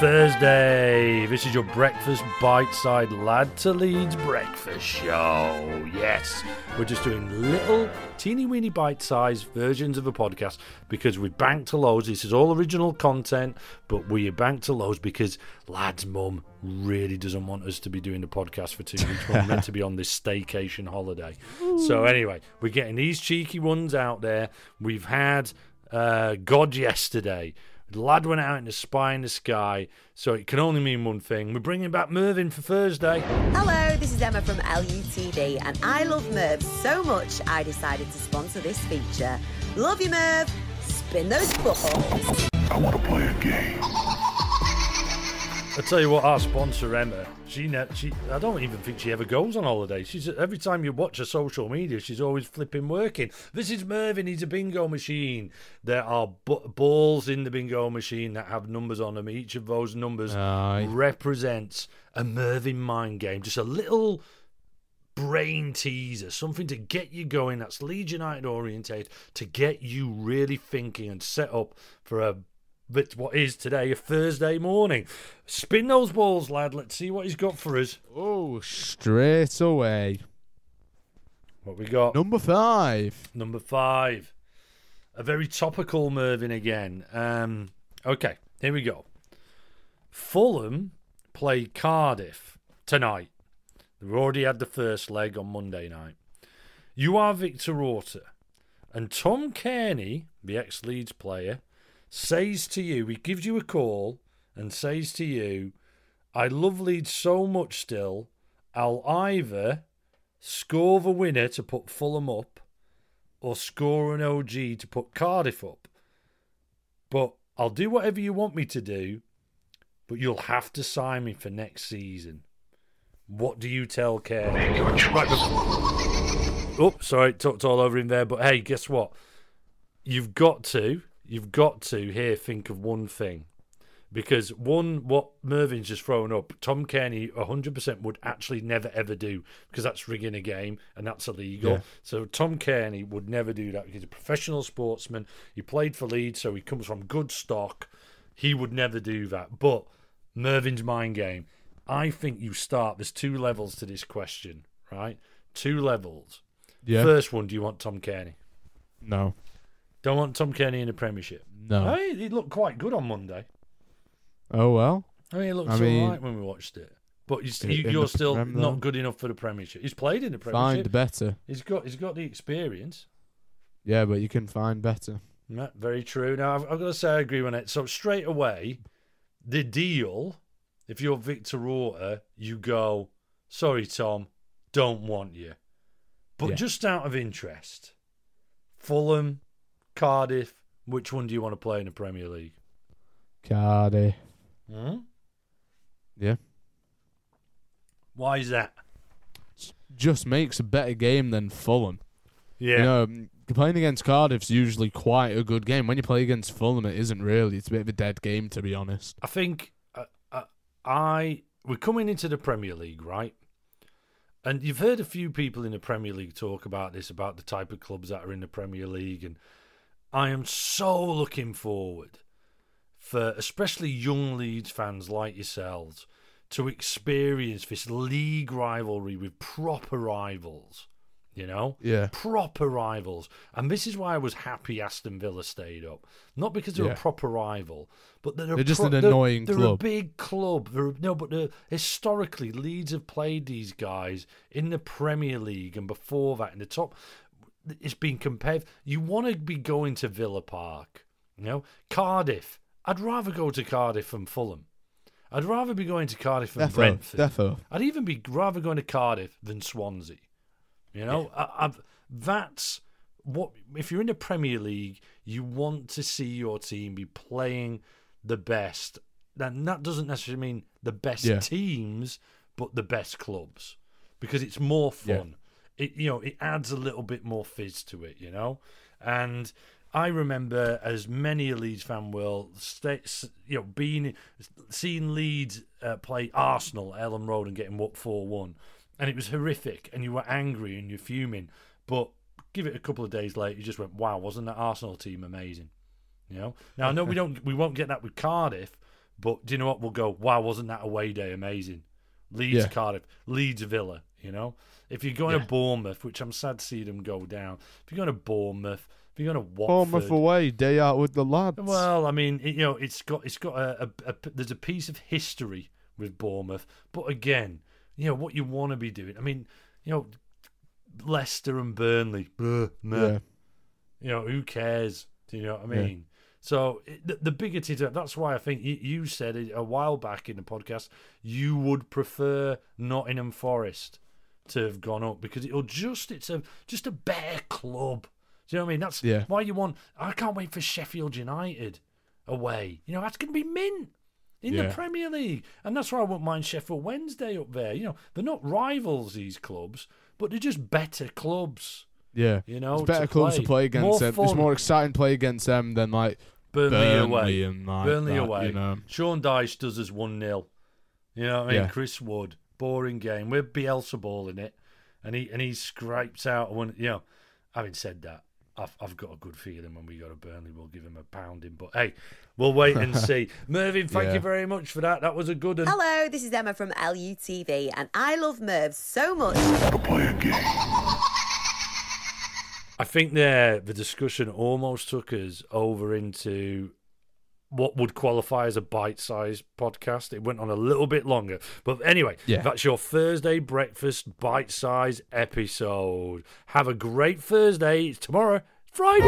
Thursday. This is your breakfast bite side lad to Leeds breakfast show. Yes, we're just doing little teeny weeny bite sized versions of a podcast because we banked to loads. This is all original content, but we banked to loads because lad's mum really doesn't want us to be doing the podcast for two weeks. We're meant to be on this staycation holiday. So anyway, we're getting these cheeky ones out there. We've had uh, God yesterday. The lad went out in the spy in the sky, so it can only mean one thing. We're bringing back Mervyn for Thursday. Hello, this is Emma from LUTV, and I love Merv so much I decided to sponsor this feature. Love you, Merv. Spin those buttholes. I want to play a game. I tell you what, our sponsor Emma, she, ne- she I don't even think she ever goes on holiday. She's every time you watch her social media, she's always flipping working. This is Mervyn. He's a bingo machine. There are bu- balls in the bingo machine that have numbers on them. Each of those numbers Aye. represents a Mervyn mind game. Just a little brain teaser, something to get you going. That's Leeds United orientated to get you really thinking and set up for a but what is today a Thursday morning. Spin those balls, lad. Let's see what he's got for us. Oh, straight away. What we got? Number five. Number five. A very topical Mervyn again. Um, okay, here we go. Fulham play Cardiff tonight. They've already had the first leg on Monday night. You are Victor Orta, and Tom Cairney, the ex Leeds player, says to you, he gives you a call and says to you, I love Leeds so much still, I'll either score the winner to put Fulham up or score an OG to put Cardiff up. But I'll do whatever you want me to do, but you'll have to sign me for next season. What do you tell Care? Right, oh, sorry, talked all over him there. But hey, guess what? You've got to, you've got to here think of one thing. Because one, what Mervyn's just thrown up, Tom Cairney 100% would actually never ever do because that's rigging a game and that's illegal. Yeah. So Tom Cairney would never do that. He's a professional sportsman. He played for Leeds, so he comes from good stock. He would never do that. But Mervyn's mind game. I think you start. There's two levels to this question, right? Two levels. Yeah. First one, do you want Tom Cairney? No. Don't want Tom Cairney in the Premiership. No. Hey, he looked quite good on Monday. Oh well. I mean, it looked I all mean- right when we watched it. But you, in, you, you're the still Prem, not good enough for the Premiership. He's played in the Premiership. Find better. He's got he's got the experience. Yeah, but you can find better. Yeah, very true. Now I've, I've got to say I agree on it. So straight away, the deal. If you're Victor Orta, you go. Sorry, Tom, don't want you. But Yeah. just out of interest, Fulham, Cardiff. Which one do you want to play in the Premier League? Cardiff. Hmm? Yeah. Why is that? Just makes a better game than Fulham. Yeah. You know, playing against Cardiff's usually quite a good game. When you play against Fulham, it isn't really. It's a bit of a dead game, to be honest. I think uh, uh, I we're coming into the Premier League, right? And you've heard a few people in the Premier League talk about this, about the type of clubs that are in the Premier League, and I am so looking forward for especially young Leeds fans like yourselves to experience this league rivalry with proper rivals. You know, Yeah. proper rivals. And this is why I was happy Aston Villa stayed up. Not because they're Yeah. a proper rival, but they're, They're just pro- an they're- annoying they're club. a big club. They're, no, but they're, historically, Leeds have played these guys in the Premier League and before that in the top. It's been compared. You want to be going to Villa Park, you know? Cardiff. I'd rather go to Cardiff than Fulham. I'd rather be going to Cardiff than Defo. Brentford. Defo. I'd even be rather going to Cardiff than Swansea. You know, I, I've, that's what if you're in the Premier League, you want to see your team be playing the best. And that doesn't necessarily mean the best Yeah. teams, but the best clubs, because it's more Yeah. It you know it adds a little bit more fizz to it. You know, and. I remember, as many a Leeds fan will, stay, you know, being seeing Leeds uh, play Arsenal at Elland Road and getting whooped four one, and it was horrific, and you were angry and you're fuming. But give it a couple of days later, you just went, "Wow, wasn't that Arsenal team amazing?" You know. Now I know we don't we won't get that with Cardiff, but do you know what? We'll go, "Wow, wasn't that away day amazing?" Leeds, Yeah. Cardiff, Leeds, Villa. You know, if you're going Yeah. to Bournemouth, which I'm sad to see them go down. If you're going to Bournemouth, if you're going to Watford, Bournemouth away, day out with the lads. well, I mean, it, you know, it's got it's got a, a, a there's a piece of history with Bournemouth, but again, you know what you want to be doing. I mean, you know, Leicester and Burnley, yeah. you know, who cares? Do you know what I Yeah. mean? So it, the, the bigoted. That's why I think you, you said a while back in the podcast you would prefer Nottingham Forest to have gone up because it'll just it's a just a better club. Do you know what I mean? That's Yeah. why you want. I can't wait for Sheffield United away. You know that's going to be mint in the Premier League, and that's why I wouldn't mind Sheffield Wednesday up there. You know they're not rivals these clubs, but they're just better clubs. Yeah. You know, It's better to clubs to play against More them. It's more exciting to play against them than like Burnley, Burnley away. and like Burnley that, away. You know. Sean Dyche does us 1 0. You know what I mean? Yeah. Chris Wood, boring game. We're Bielsa ball in it. And he and he scrapes out one. You know, having said that, I've, I've got a good feeling when we go to Burnley, we'll give him a pounding. But hey, we'll wait and see. Mervyn, thank Yeah. you very much for that. That was a good one. Hello, this is Emma from LUTV, and I love Merv so much. I think there the discussion almost took us over into what would qualify as a bite-sized podcast. It went on a little bit longer, but anyway, Yeah. that's your Thursday breakfast bite-sized episode. Have a great Thursday. It's tomorrow, Friday.